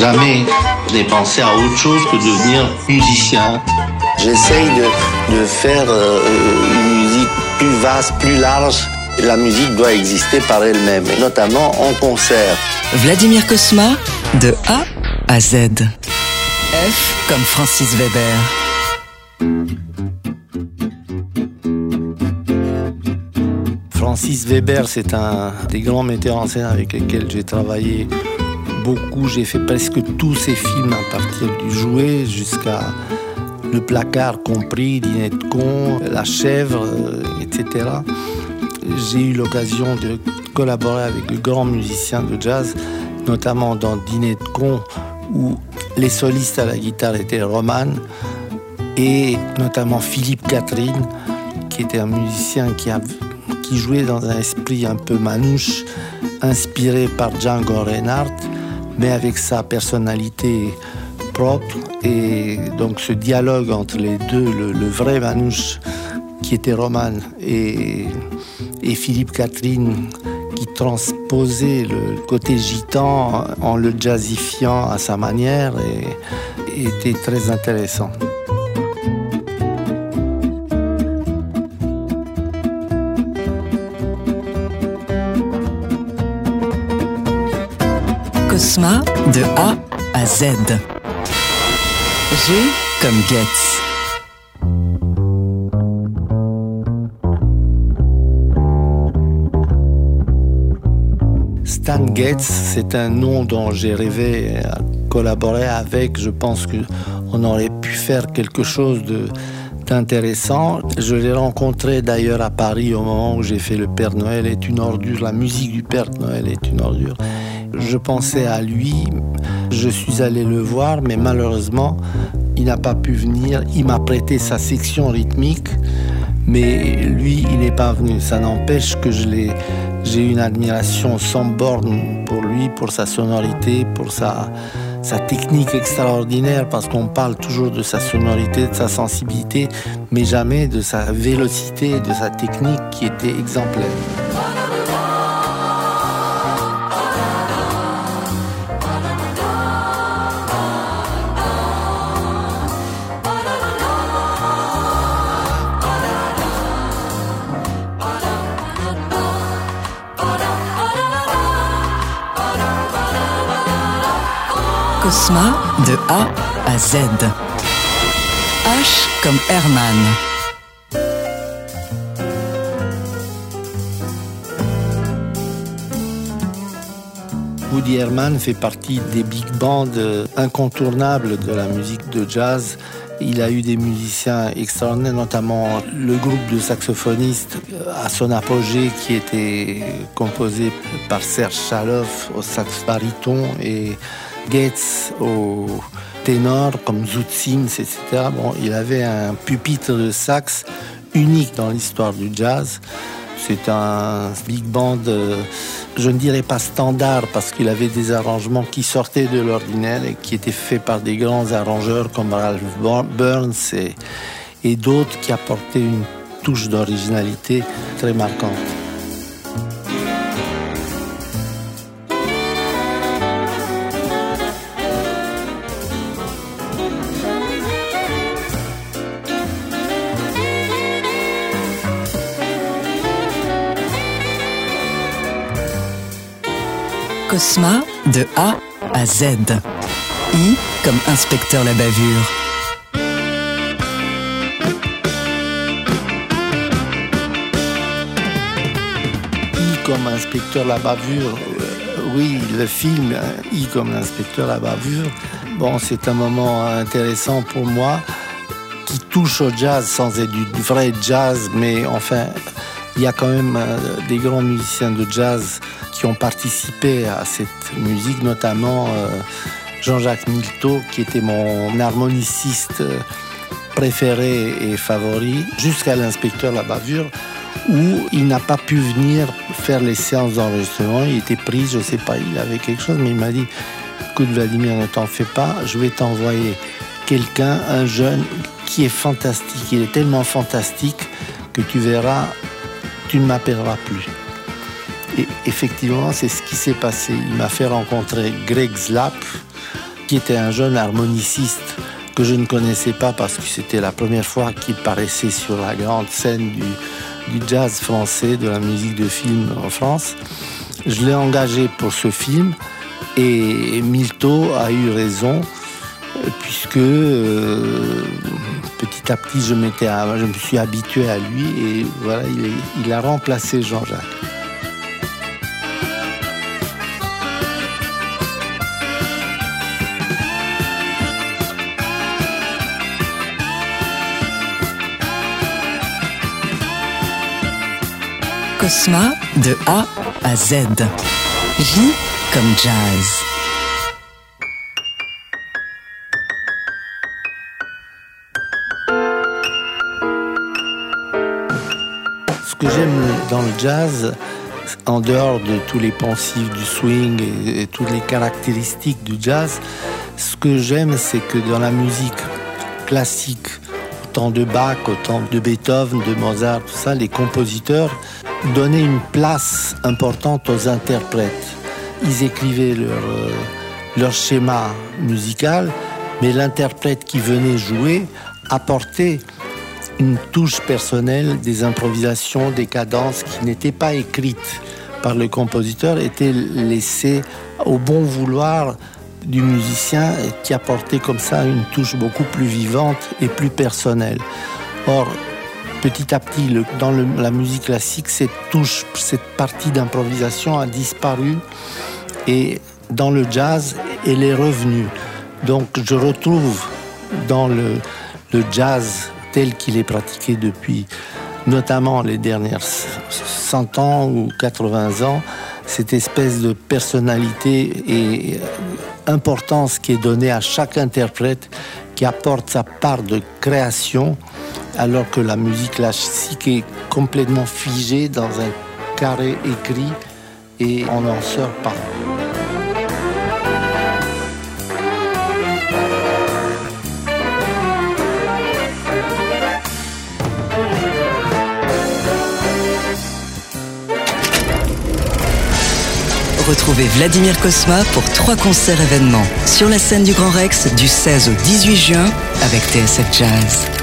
jamais n'ai pensé à autre chose que devenir musicien. J'essaye de, de faire euh, une musique plus vaste, plus large. La musique doit exister par elle-même, notamment en concert. Vladimir Cosma, de A à Z. F comme Francis Weber. Francis Weber, c'est un des grands metteurs en scène avec lesquels j'ai travaillé beaucoup. J'ai fait presque tous ses films à partir du jouet jusqu'à Le placard compris, Dîner de con, La chèvre, euh, etc. J'ai eu l'occasion de collaborer avec de grands musiciens de jazz, notamment dans Dîner de con, où les solistes à la guitare étaient Roman et notamment Philippe Catherine, qui était un musicien qui, a, qui jouait dans un esprit un peu manouche, inspiré par Django Reinhardt, mais avec sa personnalité propre. Et donc ce dialogue entre les deux, le, vrai manouche qui était Roman et, et Philippe Catherine, qui transposait le côté gitan en le jazzifiant à sa manière, était très intéressant. Cosma de A à Z. G comme Getz. Stan Getz, c'est un nom dont j'ai rêvé à collaborer avec. Je pense qu'on aurait pu faire quelque chose d'intéressant. Je l'ai rencontré d'ailleurs à Paris au moment où j'ai fait Le Père Noël est une ordure. La musique du Père Noël est une ordure. Je pensais à lui, je suis allé le voir, mais malheureusement, il n'a pas pu venir. Il m'a prêté sa section rythmique, mais lui, il n'est pas venu. Ça n'empêche que je l'ai, j'ai une admiration sans borne pour lui, pour sa sonorité, pour sa, sa technique extraordinaire, parce qu'on parle toujours de sa sonorité, de sa sensibilité, mais jamais de sa vélocité, de sa technique qui était exemplaire. Cosma de A à Z. H comme Herman. Woody Herman fait partie des big bands incontournables de la musique de jazz. Il a eu des musiciens extraordinaires, notamment le groupe de saxophonistes à son apogée qui était composé par Serge Chaloff au sax baryton et Gates au ténor, comme Zoot Sims, etc. Il avait un pupitre de sax unique dans l'histoire du jazz. C'est un big band, euh, je ne dirais pas standard, parce qu'il avait des arrangements qui sortaient de l'ordinaire et qui étaient faits par des grands arrangeurs comme Ralph Burns et d'autres qui apportaient une touche d'originalité très marquante. Cosma de A à Z. I comme inspecteur la bavure. I comme inspecteur la bavure. Euh, oui, le film I comme l'inspecteur la bavure. Bon, c'est un moment intéressant pour moi qui touche au jazz sans être du vrai jazz, mais enfin, il y a quand même euh, des grands musiciens de jazz qui ont participé à cette musique, notamment euh, Jean-Jacques Milteau, qui était mon harmoniciste préféré et favori, jusqu'à l'inspecteur La Bavure, où il n'a pas pu venir faire les séances d'enregistrement. Il était pris, je ne sais pas, il avait quelque chose, mais il m'a dit Écoute, Vladimir, ne t'en fais pas, je vais t'envoyer quelqu'un, un jeune, qui est fantastique. Il est tellement fantastique que tu verras, tu ne m'appelleras plus. Et effectivement, c'est ce qui s'est passé. Il m'a fait rencontrer Greg Zlap, qui était un jeune harmoniciste que je ne connaissais pas parce que c'était la première fois qu'il paraissait sur la grande scène du, du, jazz français, de la musique de film en France. Je l'ai engagé pour ce film et Milto a eu raison puisque euh, petit à petit je, me suis habitué à lui et voilà, il, il a remplacé Jean-Jacques. Cosma de A à Z. J comme jazz. Que j'aime dans le jazz, en dehors de tous les pensifs du swing et, et toutes les caractéristiques du jazz, ce que j'aime, c'est que dans la musique classique, autant de Bach, autant de Beethoven, de Mozart, tout ça, les compositeurs donnaient une place importante aux interprètes. Ils écrivaient leur, euh, leur schéma musical, mais l'interprète qui venait jouer apportait une touche personnelle, des improvisations, des cadences qui n'étaient pas écrites par le compositeur, étaient laissées au bon vouloir du musicien qui apportait comme ça une touche beaucoup plus vivante et plus personnelle. Or, petit à petit, dans la musique classique, cette touche, cette partie d'improvisation a disparu et dans le jazz, elle est revenue. Donc je retrouve dans le jazz tel qu'il est pratiqué depuis notamment les dernières 100 ans ou 80 ans, cette espèce de personnalité et importance qui est donnée à chaque interprète qui apporte sa part de création alors que la musique classique est complètement figée dans un carré écrit et on n'en sort pas. Retrouvez Vladimir Cosma pour trois concerts événements sur la scène du Grand Rex du 16 au 18 juin avec TSF Jazz.